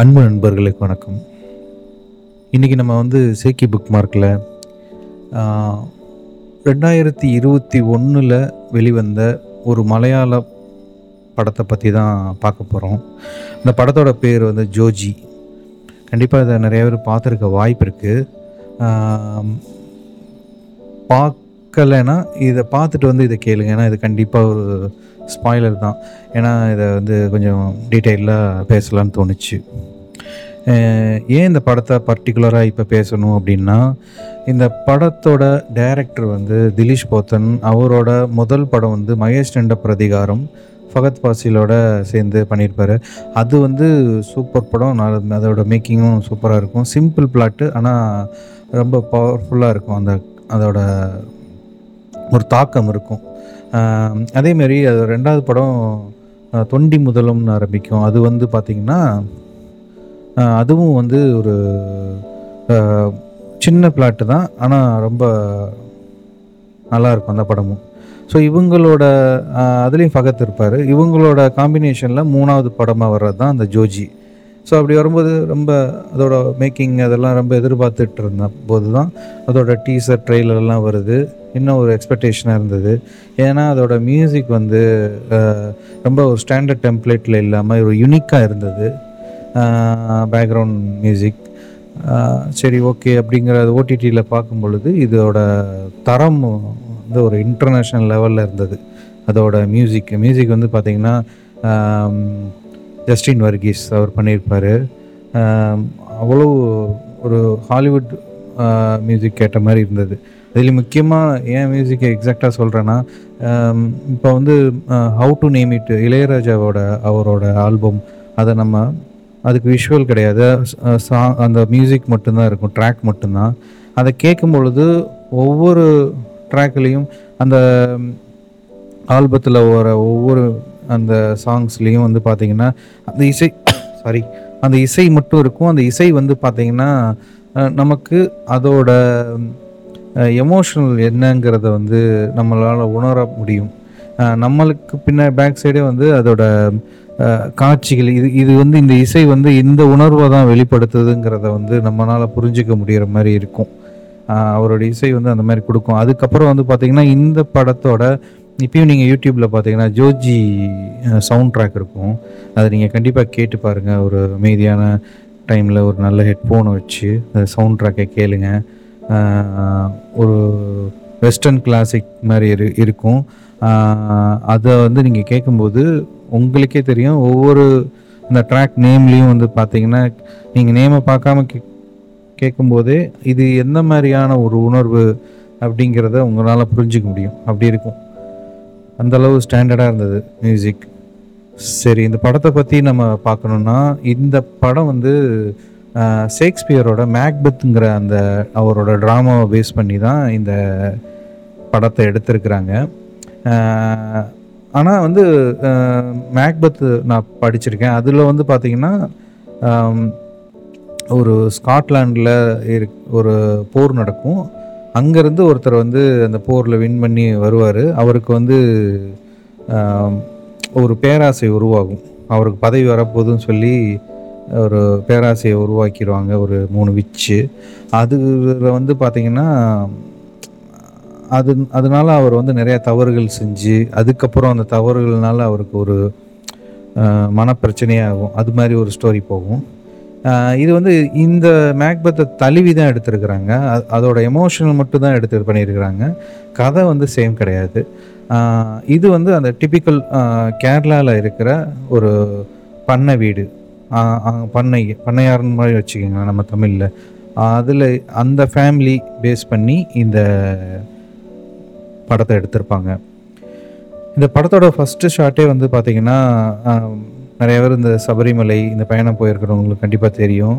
அன்பு நண்பர்களுக்கு வணக்கம். இன்றைக்கி நம்ம வந்து சேக்கி புக் மார்க்கில் ரெண்டாயிரத்தி இருபத்தி ஒன்றில் வெளிவந்த ஒரு மலையாள படத்தை பற்றி தான் பார்க்க போகிறோம் இந்த படத்தோட பேர் வந்து ஜோஜி. கண்டிப்பாக இதை நிறைய பேர் பார்த்துருக்க வாய்ப்பு இருக்குது பார்க்கலைன்னா இதை பார்த்துட்டு வந்து இதை கேளுங்க. ஏன்னா இது கண்டிப்பாக ஒரு ஸ்பாய்லர் தான். ஏன்னா இதை வந்து கொஞ்சம் டீட்டெயிலாக பேசலான்னு தோணுச்சு. ஏன் இந்த படத்தை பர்டிகுலராக இப்போ பேசணும் அப்படின்னா இந்த படத்தோட டைரக்டர் வந்து திலீஷ் போத்தன் அவரோட முதல் படம் வந்து மகேஷ் நண்ட பிரதிகாரம் ஃபகத் பாசிலோட சேர்ந்து பண்ணியிருப்பாரு. அது வந்து சூப்பர் படம். நான் அதோட மேக்கிங்கும் சூப்பராக இருக்கும். சிம்பிள் பிளாட்டு ஆனால் ரொம்ப பவர்ஃபுல்லாக இருக்கும். அந்த அதோட ஒரு தாக்கம் இருக்கும். அதேமாரி அது ரெண்டாவது படம் தொண்டி முதலும்னு ஆரம்பிக்கும். அது வந்து பார்த்திங்கன்னா அதுவும் வந்து ஒரு சின்ன பிளாட்டு தான். ஆனால் ரொம்ப நல்லாயிருக்கும் அந்த படமும். ஸோ இவங்களோட அதுலேயும் ஃபகத் இருப்பார். இவங்களோட காம்பினேஷனில் மூணாவது படமாக வர்றது தான் அந்த ஜோஜி. ஸோ அப்படி வரும்போது ரொம்ப அதோட மேக்கிங் அதெல்லாம் ரொம்ப எதிர்பார்த்துட்டு இருந்த போது தான் அதோட டீசர் ட்ரெய்லர்லாம் வருது. இன்னும் ஒரு எக்ஸ்பெக்டேஷனாக இருந்தது. ஏன்னா அதோட மியூசிக் வந்து ரொம்ப ஒரு ஸ்டாண்டர்ட் டெம்ப்ளேட்டில் இல்லாமல் ஒரு யூனிக்காக இருந்தது. பேக்ரவுண்ட் மியூசிக் சரி ஓகே அப்படிங்கிற ஓடிடியில் பார்க்கும் பொழுது இதோட தரம் வந்து ஒரு இன்டர்நேஷ்னல் லெவலில் இருந்தது. அதோட மியூசிக் மியூசிக் வந்து பார்த்திங்கன்னா ஜஸ்டின் வர்கீஸ் அவர் பண்ணியிருப்பார். அவ்வளோ ஒரு ஹாலிவுட் மியூசிக் கேட்ட மாதிரி இருந்தது. அதில் முக்கியமாக ஏன் மியூசிக்கை எக்ஸாக்டாக சொல்கிறேன்னா இப்போ வந்து ஹவு டு நேம் இட் இளையராஜாவோட அவரோட ஆல்பம் அதை நம்ம அதுக்கு விஷுவல் கிடையாது. சாங் அந்த மியூசிக் மட்டும்தான் இருக்கும் ட்ராக் மட்டும்தான். அதை கேட்கும் பொழுது ஒவ்வொரு ட்ராக்லேயும் அந்த ஆல்பத்தில் வர ஒவ்வொரு அந்த சாங்ஸ்லேயும் வந்து பார்த்திங்கன்னா அந்த இசை சாரி அந்த இசை மட்டும் இருக்கும். அந்த இசை வந்து பார்த்திங்கன்னா நமக்கு அதோட எமோஷனல் என்னங்கிறத வந்து நம்மளால் உணர முடியும். நம்மளுக்கு பின்ன பேக் சைடே வந்து அதோட காட்சிகள் இது இது வந்து இந்த இசை வந்து இந்த உணர்வை தான் வெளிப்படுத்துதுங்கிறத வந்து நம்மளால் புரிஞ்சிக்க முடிகிற மாதிரி இருக்கும். அவரோட இசை வந்து அந்த மாதிரி கொடுக்கும். அதுக்கப்புறம் வந்து பார்த்திங்கன்னா இந்த படத்தோட இப்பயும் நீங்கள் யூடியூப்பில் பார்த்தீங்கன்னா ஜோஜி சவுண்ட் ட்ராக் இருக்கும். அதை நீங்கள் கண்டிப்பாக கேட்டு பாருங்கள் ஒரு அமைதியான டைமில் ஒரு நல்ல ஹெட்ஃபோனை வச்சு அந்த சவுண்ட் ட்ராக்கை கேளுங்க. ஒரு வெஸ்டர்ன் கிளாசிக் மாதிரி இரு இருக்கும். அதை வந்து நீங்கள் கேட்கும்போது உங்களுக்கே தெரியும். ஒவ்வொரு அந்த ட்ராக் நேம்லேயும் வந்து பார்த்தீங்கன்னா நீங்கள் நேமை பார்க்காம கே கேட்கும்போதே இது எந்த மாதிரியான ஒரு உணர்வு அப்படிங்கிறத உங்களால் புரிஞ்சிக்க முடியும். அப்படி இருக்கும். அந்தளவு ஸ்டாண்டர்டாக இருந்தது மியூசிக் சரி இந்த படத்தை பற்றி நம்ம பார்க்கணுன்னா இந்த படம் வந்து ஷேக்ஸ்பியரோட மேக்பெத்துங்கிற அந்த அவரோட ட்ராமாவை பேஸ் பண்ணி தான் இந்த படத்தை எடுத்திருக்கிறாங்க. ஆனால் வந்து ஆஹ், மேக்பெத் நான் படிச்சிருக்கேன். அதில் வந்து பார்த்திங்கன்னா ஒரு ஸ்காட்லாண்டில் இருக் ஒரு போர் நடக்கும். அங்கேருந்து ஒருத்தர் வந்து அந்த போரில் வின் பண்ணி வருவார். அவருக்கு வந்து ஒரு பேராசை உருவாகும். அவருக்கு பதவி வரப்போகுதுன்னு சொல்லி ஒரு பேராசையை உருவாக்கிடுவாங்க ஒரு மூணு விச்சு. அதுல வந்து பார்த்திங்கன்னா அது அதனால் அவர் வந்து நிறையா தவறுகள் செஞ்சு அதுக்கப்புறம் அந்த தவறுகள்னால அவருக்கு ஒரு மனப்பிரச்சனையாகும். அது மாதிரி ஒரு ஸ்டோரி போகும். இது வந்து இந்த மேக்பத்தை தழுவி தான் எடுத்திருக்கிறாங்க. அதோட எமோஷனல் மட்டும் தான் எடுத்து பண்ணியிருக்கிறாங்க. கதை வந்து சேம் கிடையாது. இது வந்து அந்த டிபிக்கல் கேரளாவில் இருக்கிற ஒரு பண்ணை வீடு. பண்ணை பண்ணையார்னு மாதிரி வச்சுக்கோங்க நம்ம தமிழில். அதில் அந்த ஃபேமிலி பேஸ் பண்ணி இந்த படத்தை எடுத்திருப்பாங்க. இந்த படத்தோட ஃபஸ்ட்டு ஷாட்டே வந்து பார்த்திங்கன்னா நிறைய பேர் இந்த சபரிமலை இந்த பயணம் போயிருக்கிறவங்களுக்கு கண்டிப்பாக தெரியும்.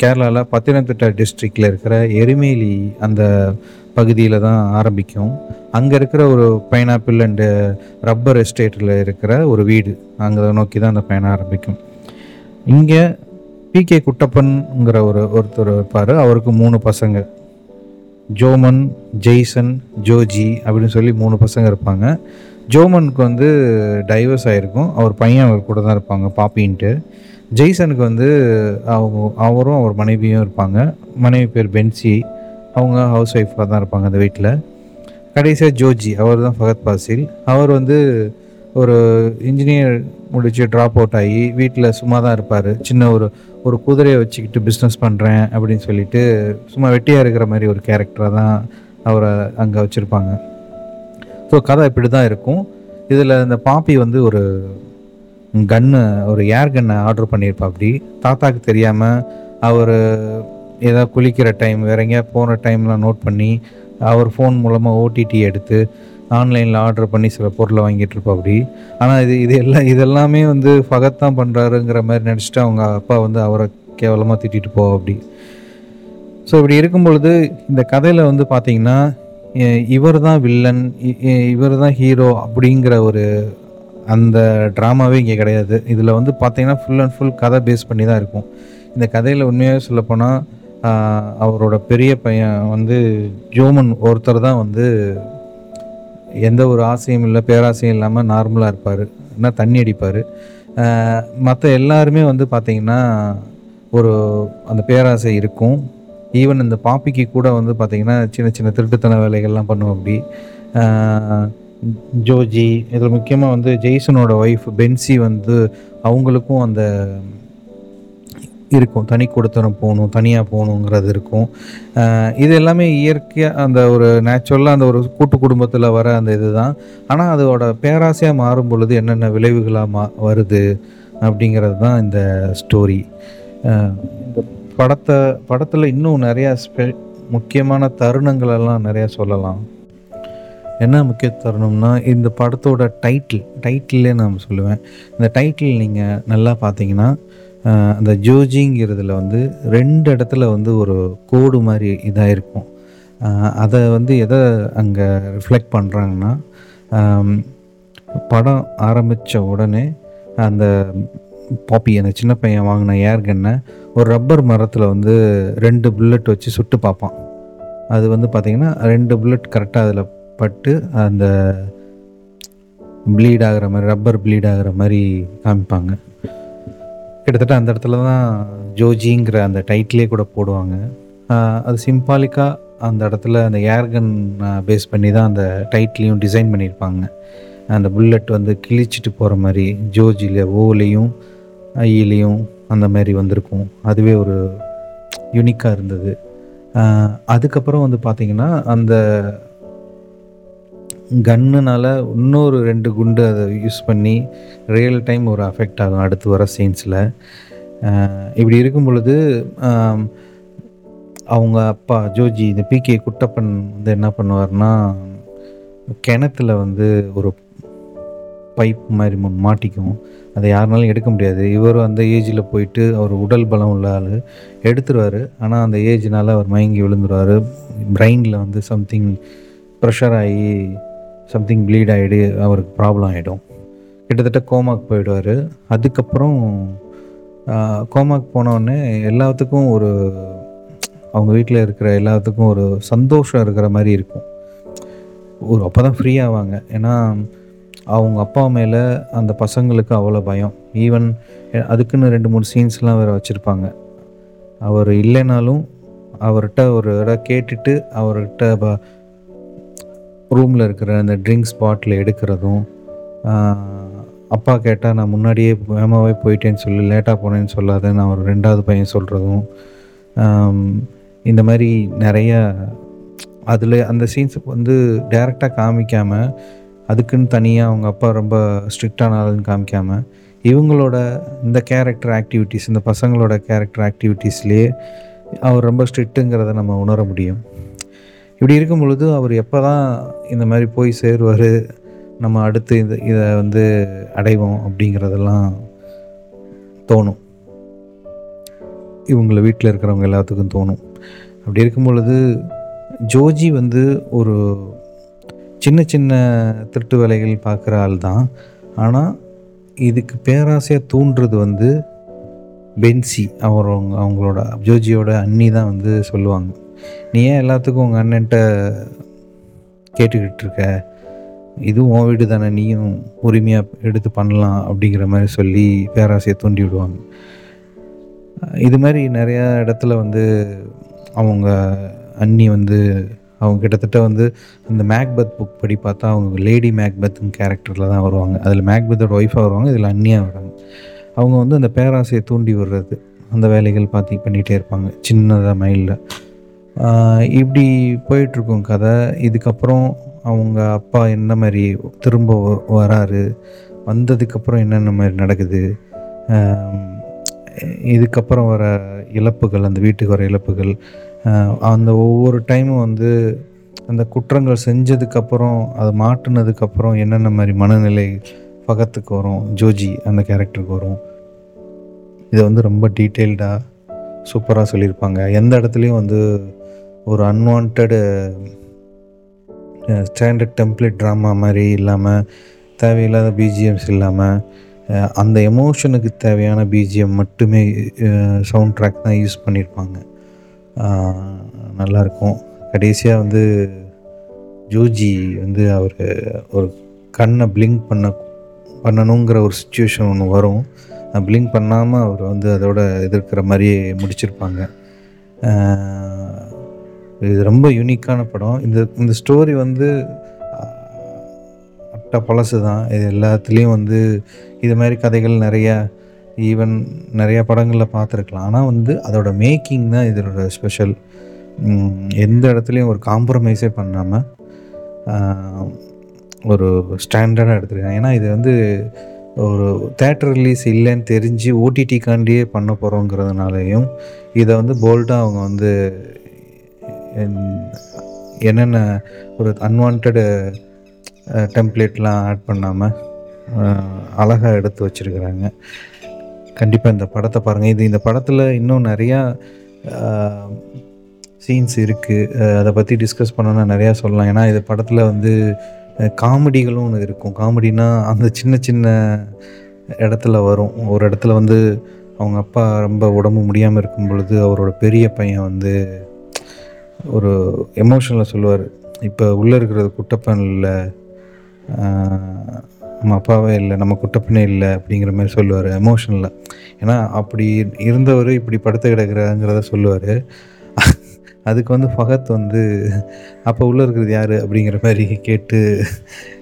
கேரளாவில் பத்தினத்திட்டா டிஸ்ட்ரிக்டில் இருக்கிற எருமேலி அந்த பகுதியில் தான் ஆரம்பிக்கும். அங்கே இருக்கிற ஒரு பைனாப்பிள் அண்டு ரப்பர் எஸ்டேட்டில் இருக்கிற ஒரு வீடு. அங்கே நோக்கி தான் அந்த பயணம் ஆரம்பிக்கும். இங்கே பிகே குட்டப்பன்ங்கிற ஒரு ஒருத்தர் இருப்பார். அவருக்கு மூணு பசங்க. ஜோமன் ஜெய்சன் ஜோஜி அப்படின்னு சொல்லி மூணு பசங்க இருப்பாங்க. ஜோமனுக்கு வந்து டைவர்ஸ் ஆகிருக்கும் அவர் பையன் அவர் கூட தான் இருப்பாங்க பாப்பின்ட்டு. ஜெய்சனுக்கு வந்து அவங்க அவரும் அவர் மனைவியும் இருப்பாங்க. மனைவி பேர் பென்சி. அவங்க ஹவுஸ் ஒய்ஃபாக தான் இருப்பாங்க அந்த வீட்டில் கடைசியாக ஜோஜி அவர் தான் ஃபகத் பாசில். அவர் வந்து ஒரு இன்ஜினியர் முடித்து ட்ராப் அவுட் ஆகி வீட்டில் சும்மா தான் இருப்பார். சின்ன ஒரு ஒரு குதிரையை வச்சுக்கிட்டு பிஸ்னஸ் பண்ணுறேன் அப்படின்னு சொல்லிட்டு சும்மா வெட்டியாக இருக்கிற மாதிரி ஒரு கேரக்டராக தான் அவரை அங்கே வச்சுருப்பாங்க. ஸோ கதை இப்படி தான் இருக்கும். இதில் இந்த பாப்பி வந்து ஒரு கன்னு ஒரு ஏர் கன்னை ஆர்டர் பண்ணியிருப்பா அப்படி. தாத்தாக்கு தெரியாமல் அவர் ஏதாவது குளிக்கிற டைம் வேற எங்கேயா போகிற டைம்லாம் நோட் பண்ணி அவர் ஃபோன் மூலமாக ஓடிடி எடுத்து ஆன்லைனில் ஆர்டர் பண்ணி சில பொருளை வாங்கிட்டு இருப்பா அப்படி. ஆனால் இது இது எல்லாம் இதெல்லாமே வந்து ஃபகத் தான் பண்ணுறாருங்கிற மாதிரி நினச்சிட்டு அவங்க அப்பா வந்து அவரை கேவலமாக திட்டிட்டு போவா அப்படி. ஸோ இப்படி இருக்கும் பொழுது இந்த கதையில் வந்து பார்த்திங்கன்னா இவர் தான் வில்லன் இவர் தான் ஹீரோ அப்படிங்கிற ஒரு அந்த ட்ராமாவே இங்கே கிடையாது. இதில் வந்து பார்த்தீங்கன்னா ஃபுல் அண்ட் ஃபுல் கதை பேஸ் பண்ணி தான் இருக்கும். இந்த கதையில் உண்மையாக சொல்லப்போனால் அவரோட பெரிய பையன் வந்து ஜோமன் ஒருத்தர் தான் வந்து எந்த ஒரு ஆசையும் இல்லை பேராசையும் இல்லாமல் நார்மலாக இருப்பார். என்ன தண்ணி அடிப்பார். மற்ற எல்லாருமே வந்து பார்த்திங்கன்னா ஒரு அந்த பேராசை இருக்கும். ஈவன் இந்த பாப்பிக்கு கூட வந்து பார்த்திங்கன்னா சின்ன சின்ன திருட்டுத்தன வேலைகள்லாம் பண்ணுவோம் அப்படி. ஜோஜி இதில் முக்கியமாக வந்து ஜெய்சனோட ஒய்ஃப் பென்சி வந்து அவங்களுக்கும் அந்த இருக்கும். தனி கொடுத்தனம் போகணும் தனியாக போகணுங்கிறது இருக்கும். இது எல்லாமே இயற்கையாக அந்த ஒரு நேச்சுரலாக அந்த ஒரு கூட்டு குடும்பத்தில் வர அந்த இதுதான். ஆனால் அதோட பேராசையாக மாறும் பொழுது என்னென்ன விளைவுகளாக மா வருது அப்படிங்கிறது தான் இந்த ஸ்டோரி இந்த படத்தை படத்தில் இன்னும் நிறையா ஸ்பெ முக்கியமான தருணங்களெல்லாம் நிறையா சொல்லலாம். என்ன முக்கிய தருணம்னா இந்த படத்தோட டைட்டில் டைட்டிலே நான் சொல்லுவேன். இந்த டைட்டில் நீங்கள் நல்லா பார்த்தீங்கன்னா அந்த ஜோஜிங்கிறதுல வந்து ரெண்டு இடத்துல வந்து ஒரு கோடு மாதிரி இதாக இருக்கும் அதை வந்து எதை அங்கே ரிஃப்ளெக்ட் பண்ணுறாங்கன்னா படம் ஆரம்பித்த உடனே அந்த பாப்பி அந்த சின்ன பையன் வாங்கின ஏர் கன்னை ஒரு ரப்பர் மரத்தில் வந்து ரெண்டு புல்லட் வச்சு சுட்டு பார்ப்பான் அது வந்து பார்த்திங்கன்னா ரெண்டு புல்லட் கரெக்டாக அதில் பட்டு அந்த ப்ளீட் ஆகிற மாதிரி ரப்பர் ப்ளீட் ஆகிற மாதிரி காமிப்பாங்க. கிட்டத்தட்ட அந்த இடத்துல தான் ஜோஜிங்கிற அந்த டைட்டிலே கூட போடுவாங்க. அது சிம்பாலிக்காக அந்த இடத்துல அந்த ஏர்கன் பேஸ் பண்ணி தான் அந்த டைட்லேயும் டிசைன் பண்ணியிருப்பாங்க. அந்த புல்லட் வந்து கிழிச்சிட்டு போகிற மாதிரி ஜோஜியில் ஓலையும் ஐயிலையும் அந்த மாதிரி வந்திருக்கும். அதுவே ஒரு யூனிக்காக இருந்தது. அதுக்கப்புறம் வந்து பார்த்திங்கன்னா அந்த கன்னுனால இன்னொரு ரெண்டு குண்டு அதை யூஸ் பண்ணி ரியல் டைம் ஒரு அஃபெக்ட் ஆகும் அடுத்து வர சீன்ஸில் இப்படி இருக்கும் பொழுது அவங்க அப்பா ஜோஜி இந்த பிகே குட்டப்பன் வந்து என்ன பண்ணுவார்னா கிணத்துல வந்து ஒரு பைப் மாதிரி மாட்டிக்கும். அதை யாருனாலும் எடுக்க முடியாது. இவரும் அந்த ஏஜில் போயிட்டு அவர் உடல் பலம் உள்ள ஆள். எடுத்துருவார். ஆனால் அந்த ஏஜ்னால் அவர் மயங்கி விழுந்துருவார். பிரெயினில் வந்து சம்திங் ப்ரெஷர் ஆகி சம்திங் ப்ளீட் ஆகிடு அவருக்கு ப்ராப்ளம் ஆகிடும் கிட்டத்தட்ட கோமாக்கு போயிடுவார். அதுக்கப்புறம் கோமாக்கு போனோடனே எல்லாத்துக்கும் ஒரு அவங்க வீட்டில் இருக்கிற எல்லாத்துக்கும் ஒரு சந்தோஷம் இருக்கிற மாதிரி இருக்கும். ஒரு அப்போ தான் ஃப்ரீ ஆவாங்க. ஏன்னா அவங்க அப்பா மேலே அந்த பசங்களுக்கு அவ்வளோ பயம். ஈவன் அதுக்குன்னு ரெண்டு மூணு சீன்ஸ்லாம் வேறு வச்சுருப்பாங்க. அவர் இல்லைனாலும் அவர்கிட்ட ஒரு இடம் கேட்டுட்டு அவர்கிட்ட ரூமில் இருக்கிற அந்த ட்ரிங்க்ஸ் பாட்டில் எடுக்கிறதும் அப்பா கேட்டால் நான் முன்னாடியே வேமாவே போயிட்டேன்னு சொல்லி லேட்டாக போனேன்னு சொல்லாத நான் ஒரு ரெண்டாவது பையன் சொல்கிறதும் இந்த மாதிரி நிறைய அதில் அந்த சீன்ஸுக்கு வந்து டைரெக்டாக காமிக்காமல் அதுக்குன்னு தனியாக அவங்க அப்பா ரொம்ப ஸ்ட்ரிக்டான ஆளுன்னு காமிக்காமல் இவங்களோட இந்த கேரக்டர் ஆக்டிவிட்டீஸ் இந்த பசங்களோட கேரக்டர் ஆக்டிவிட்டீஸ்லேயே அவர் ரொம்ப ஸ்ட்ரிக்ட்டுங்கிறத நம்ம உணர முடியும். இப்படி இருக்கும் பொழுது அவர் எப்போ தான் இந்த மாதிரி போய் சேருவார் நம்ம அடுத்து இந்த இதை வந்து அடைவோம் அப்படிங்கிறதெல்லாம் தோணும். இவங்களை வீட்டில் இருக்கிறவங்க எல்லாத்துக்கும் தோணும். அப்படி இருக்கும் பொழுது ஜோஜி வந்து ஒரு சின்ன சின்ன திருட்டு வேலைகள் பார்க்குற ஆள் தான். ஆனால் இதுக்கு பேராசையாக தூண்டுறது வந்து பென்சி. அவர் அவங்க அவங்களோட ஜோஜியோட அண்ணி தான் வந்து சொல்லுவாங்க. நீ ஏன் எல்லாத்துக்கும் உங்கள் அண்ணன்ட்ட கேட்டுக்கிட்டு இருக்க? இதுவும் உன் வீடு தானே நீயும் உரிமையாக எடுத்து பண்ணலாம் அப்படிங்கிற மாதிரி சொல்லி பேராசையை தூண்டி விடுவாங்க. இது மாதிரி நிறையா இடத்துல வந்து அவங்க அண்ணி வந்து அவங்க கிட்டத்தட்ட வந்து அந்த மேக்பத் புக் படி பார்த்தா அவங்க லேடி மேக்பத்துங்க கேரக்டரில் தான் வருவாங்க. அதில் மேக்பத்தோட ஒய்ஃபாக வருவாங்க இதில் அன்னியாக வராங்க அவங்க வந்து அந்த பேராசையை தூண்டி விடுறது அந்த வேலைகள் பார்த்து பண்ணிகிட்டே இருப்பாங்க சின்னதாக மைண்டில் இப்படி போயிட்டுருக்கும் கதை. இதுக்கப்புறம் அவங்க அப்பா என்ன மாதிரி திரும்ப வ- வராரு? வந்ததுக்கப்புறம் என்னென்ன மாதிரி நடக்குது? இதுக்கப்புறம் வர இழப்புகள் அந்த வீட்டுக்கு வர இழப்புகள் அந்த ஒவ்வொரு டைமும் வந்து அந்த குற்றங்கள் செஞ்சதுக்கப்புறம் அதை மாட்டினதுக்கப்புறம் என்னென்ன மாதிரி மனநிலை பகத்துக்கு வரும்? ஜோஜி அந்த கேரக்டருக்கு வரும். இதை வந்து ரொம்ப டீட்டெயில்டாக சூப்பராக சொல்லியிருப்பாங்க. எந்த இடத்துலையும் வந்து ஒரு அன்வான்டு ஸ்டாண்டர்ட் டெம்ப்ளேட் ட்ராமா மாதிரி இல்லாமல் தேவையில்லாத பிஜிஎம்ஸ் இல்லாமல் அந்த எமோஷனுக்கு தேவையான பிஜிஎம் மட்டுமே சவுண்ட் ட்ராக் தான் யூஸ் பண்ணியிருப்பாங்க. நல்லாயிருக்கும். கடைசியாக வந்து ஜோஜி வந்து அவர் ஒரு கண்ணை பிளிங்க் பண்ண பண்ணணுங்கிற ஒரு சுச்சுவேஷன் ஒன்று வரும். பிளிங்க் பண்ணாமல் அவர் வந்து அதோட எதிர்க்கிற மாதிரியே முடிச்சிருப்பாங்க. இது ரொம்ப யூனிக்கான படம். இந்த இந்த ஸ்டோரி வந்து அஹ், அட்ட பழசு தான் இது எல்லாத்துலேயும் வந்து இது மாதிரி கதைகள் நிறையா ஈவன் நிறையா படங்களில் பார்த்துருக்கலாம். ஆனால் வந்து அதோட மேக்கிங் தான் இதோட ஸ்பெஷல் எந்த இடத்துலையும் ஒரு காம்ப்ரமைஸே பண்ணாமல் ஒரு ஸ்டாண்டர்டாக எடுத்துருக்காங்க. ஏன்னா இது வந்து ஒரு தேட்டர் ரிலீஸ் இல்லைன்னு தெரிஞ்சு ஓடிடிக்காண்டியே பண்ண போகிறோங்கிறதுனாலையும் இதை வந்து போல்டாக அவங்க வந்து என்- என்னென்ன ஒரு அன்வான்டு டெம்ப்ளேட்லாம் ஆட் பண்ணாமல் அழகாக எடுத்து வச்சுருக்குறாங்க. கண்டிப்பாக இந்த படத்தை பாருங்கள் இது இந்த படத்தில் இன்னும் நிறையா சீன்ஸ் இருக்குது அதை பற்றி டிஸ்கஸ் பண்ணோன்னா நிறையா சொல்லலாம். ஏன்னா இது படத்தில் வந்து காமெடிகளும் ஒன்று இருக்கும். காமெடினா அந்த சின்ன சின்ன இடத்துல வரும். ஒரு இடத்துல வந்து அவங்க அப்பா ரொம்ப உடம்பு முடியாமல் இருக்கும் பொழுது அவரோட பெரிய பையன் வந்து ஒரு எமோஷனில் சொல்லுவார். இப்போ உள்ளே இருக்கிறது குட்டப்பன் இல்லை நம்ம அப்பாவே இல்லை நம்ம குட்டப்பனே இல்லை அப்படிங்கிற மாதிரி சொல்லுவார் எமோஷனில் ஏன்னா அப்படி இருந்தவர் இப்படி படுத்து கிடக்கிறாங்கிறத சொல்லுவார். அதுக்கு வந்து ஃபகத் வந்து அப்போ உள்ளே இருக்கிறது யார்? அப்படிங்கிற மாதிரி கேட்டு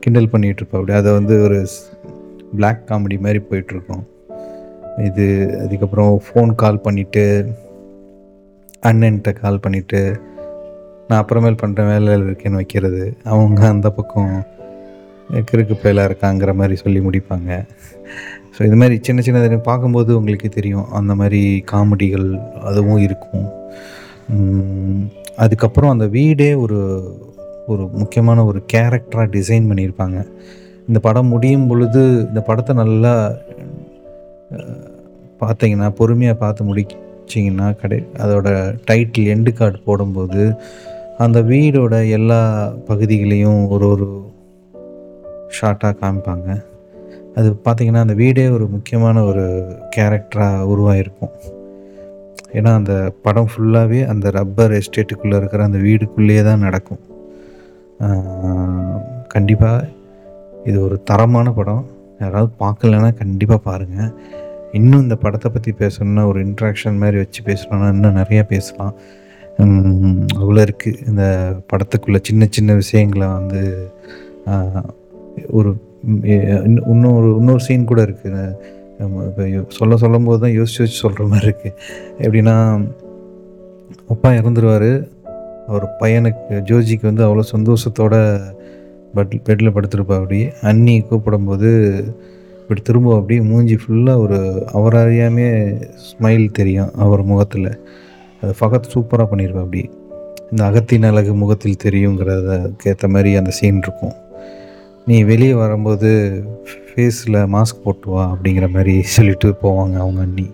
கிண்டல் பண்ணிகிட்ருப்போம் அப்படி அதை வந்து ஒரு பிளாக் காமெடி மாதிரி போயிட்டுருக்கோம். இது அதுக்கப்புறம் ஃபோன் கால் பண்ணிவிட்டு அண்ணன்கிட்ட கால் பண்ணிவிட்டு நான் அப்புறமேல் பண்ணுற வேலையில் இருக்கேன்னு வைக்கிறது. அவங்க அந்த பக்கம் கிறுக்கு பயலாக இருக்காங்கிற மாதிரி சொல்லி முடிப்பாங்க. ஸோ இது மாதிரி சின்ன சின்னது பார்க்கும்போது உங்களுக்கு தெரியும். அந்த மாதிரி காமெடிகள் அதுவும் இருக்கும். அதுக்கப்புறம் அந்த வீடே ஒரு ஒரு முக்கியமான ஒரு கேரக்டராக டிசைன் பண்ணியிருப்பாங்க. இந்த படம் முடியும் பொழுது இந்த படத்தை நல்லா பார்த்தீங்கன்னா பொறுமையாக பார்த்து முடிச்சிங்கன்னா கடை அதோட டைட்டில் எண்டு கார்டு போடும்போது அந்த வீடோட எல்லா பகுதிகளையும் ஒரு ஒரு ஷார்ட்டாக காமிப்பாங்க. அது பார்த்திங்கன்னா அந்த வீடே ஒரு முக்கியமான ஒரு கேரக்டராக உருவாகிருக்கும் ஏன்னா அந்த படம் ஃபுல்லாகவே அந்த ரப்பர் எஸ்டேட்டுக்குள்ளே இருக்கிற அந்த வீடுக்குள்ளேயே தான் நடக்கும் கண்டிப்பாக இது ஒரு தரமான படம். யாராவது பார்க்கலன்னா கண்டிப்பாக பாருங்கள் இன்னும் இந்த படத்தை பற்றி பேசணுன்னா ஒரு இன்ட்ராக்ஷன் மாதிரி வச்சு பேசணும்னா இன்னும் நிறையா பேசலாம். அவ்வளோ இருக்குது இந்த படத்துக்குள்ளே சின்ன சின்ன விஷயங்களை வந்து ஒரு இன்னும் இன்னொரு இன்னொரு சீன் கூட இருக்குது இப்போ சொல்ல சொல்லும் போது தான் யோசிச்சு யோசிச்சு சொல்கிற மாதிரி இருக்குது எப்படின்னா அப்பா இறந்துருவார். அவர் பையனுக்கு ஜோஜிக்கு வந்து அவ்வளோ சந்தோஷத்தோட பட் பெட்டில் படுத்திருப்பா அப்படி. அண்ணி கூப்பிடும்போது இப்படி திரும்ப அப்படி மூஞ்சி ஃபுல்லாக ஒரு அவர் அறியாமே ஸ்மைல் தெரியும் அவர் முகத்தில். அது ஃபகத் சூப்பராக பண்ணியிருப்பா அப்படி. இந்த அகத்தின் அழகு முகத்தில் தெரியுங்கிறதுக்கு ஏற்ற மாதிரி அந்த சீன் இருக்கும். நீ வெளியே வரும்போது ஃபேஸில் மாஸ்க் போட்டு வா அப்படிங்கிற மாதிரி சொல்லிட்டு போவாங்க அவங்க அண்ணி.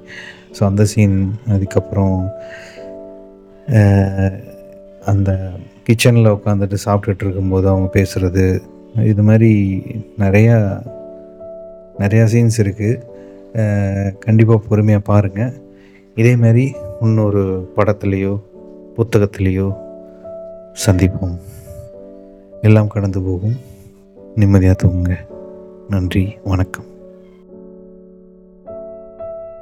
ஸோ அந்த சீன் அதுக்கப்புறம் அந்த கிச்சனில் உட்காந்துட்டு சாப்பிட்டுட்டு இருக்கும்போது அவங்க பேசுகிறது இது மாதிரி நிறையா நிறையா சீன்ஸ் இருக்குது கண்டிப்பாக பொறுமையாக பாருங்கள் இதே மாதிரி இன்னொரு படத்துலேயோ புத்தகத்துலேயோ சந்திப்போம். எல்லாம் கடந்து போகும். நிம்மதியாக தூங்குங்க. நன்றி வணக்கம்.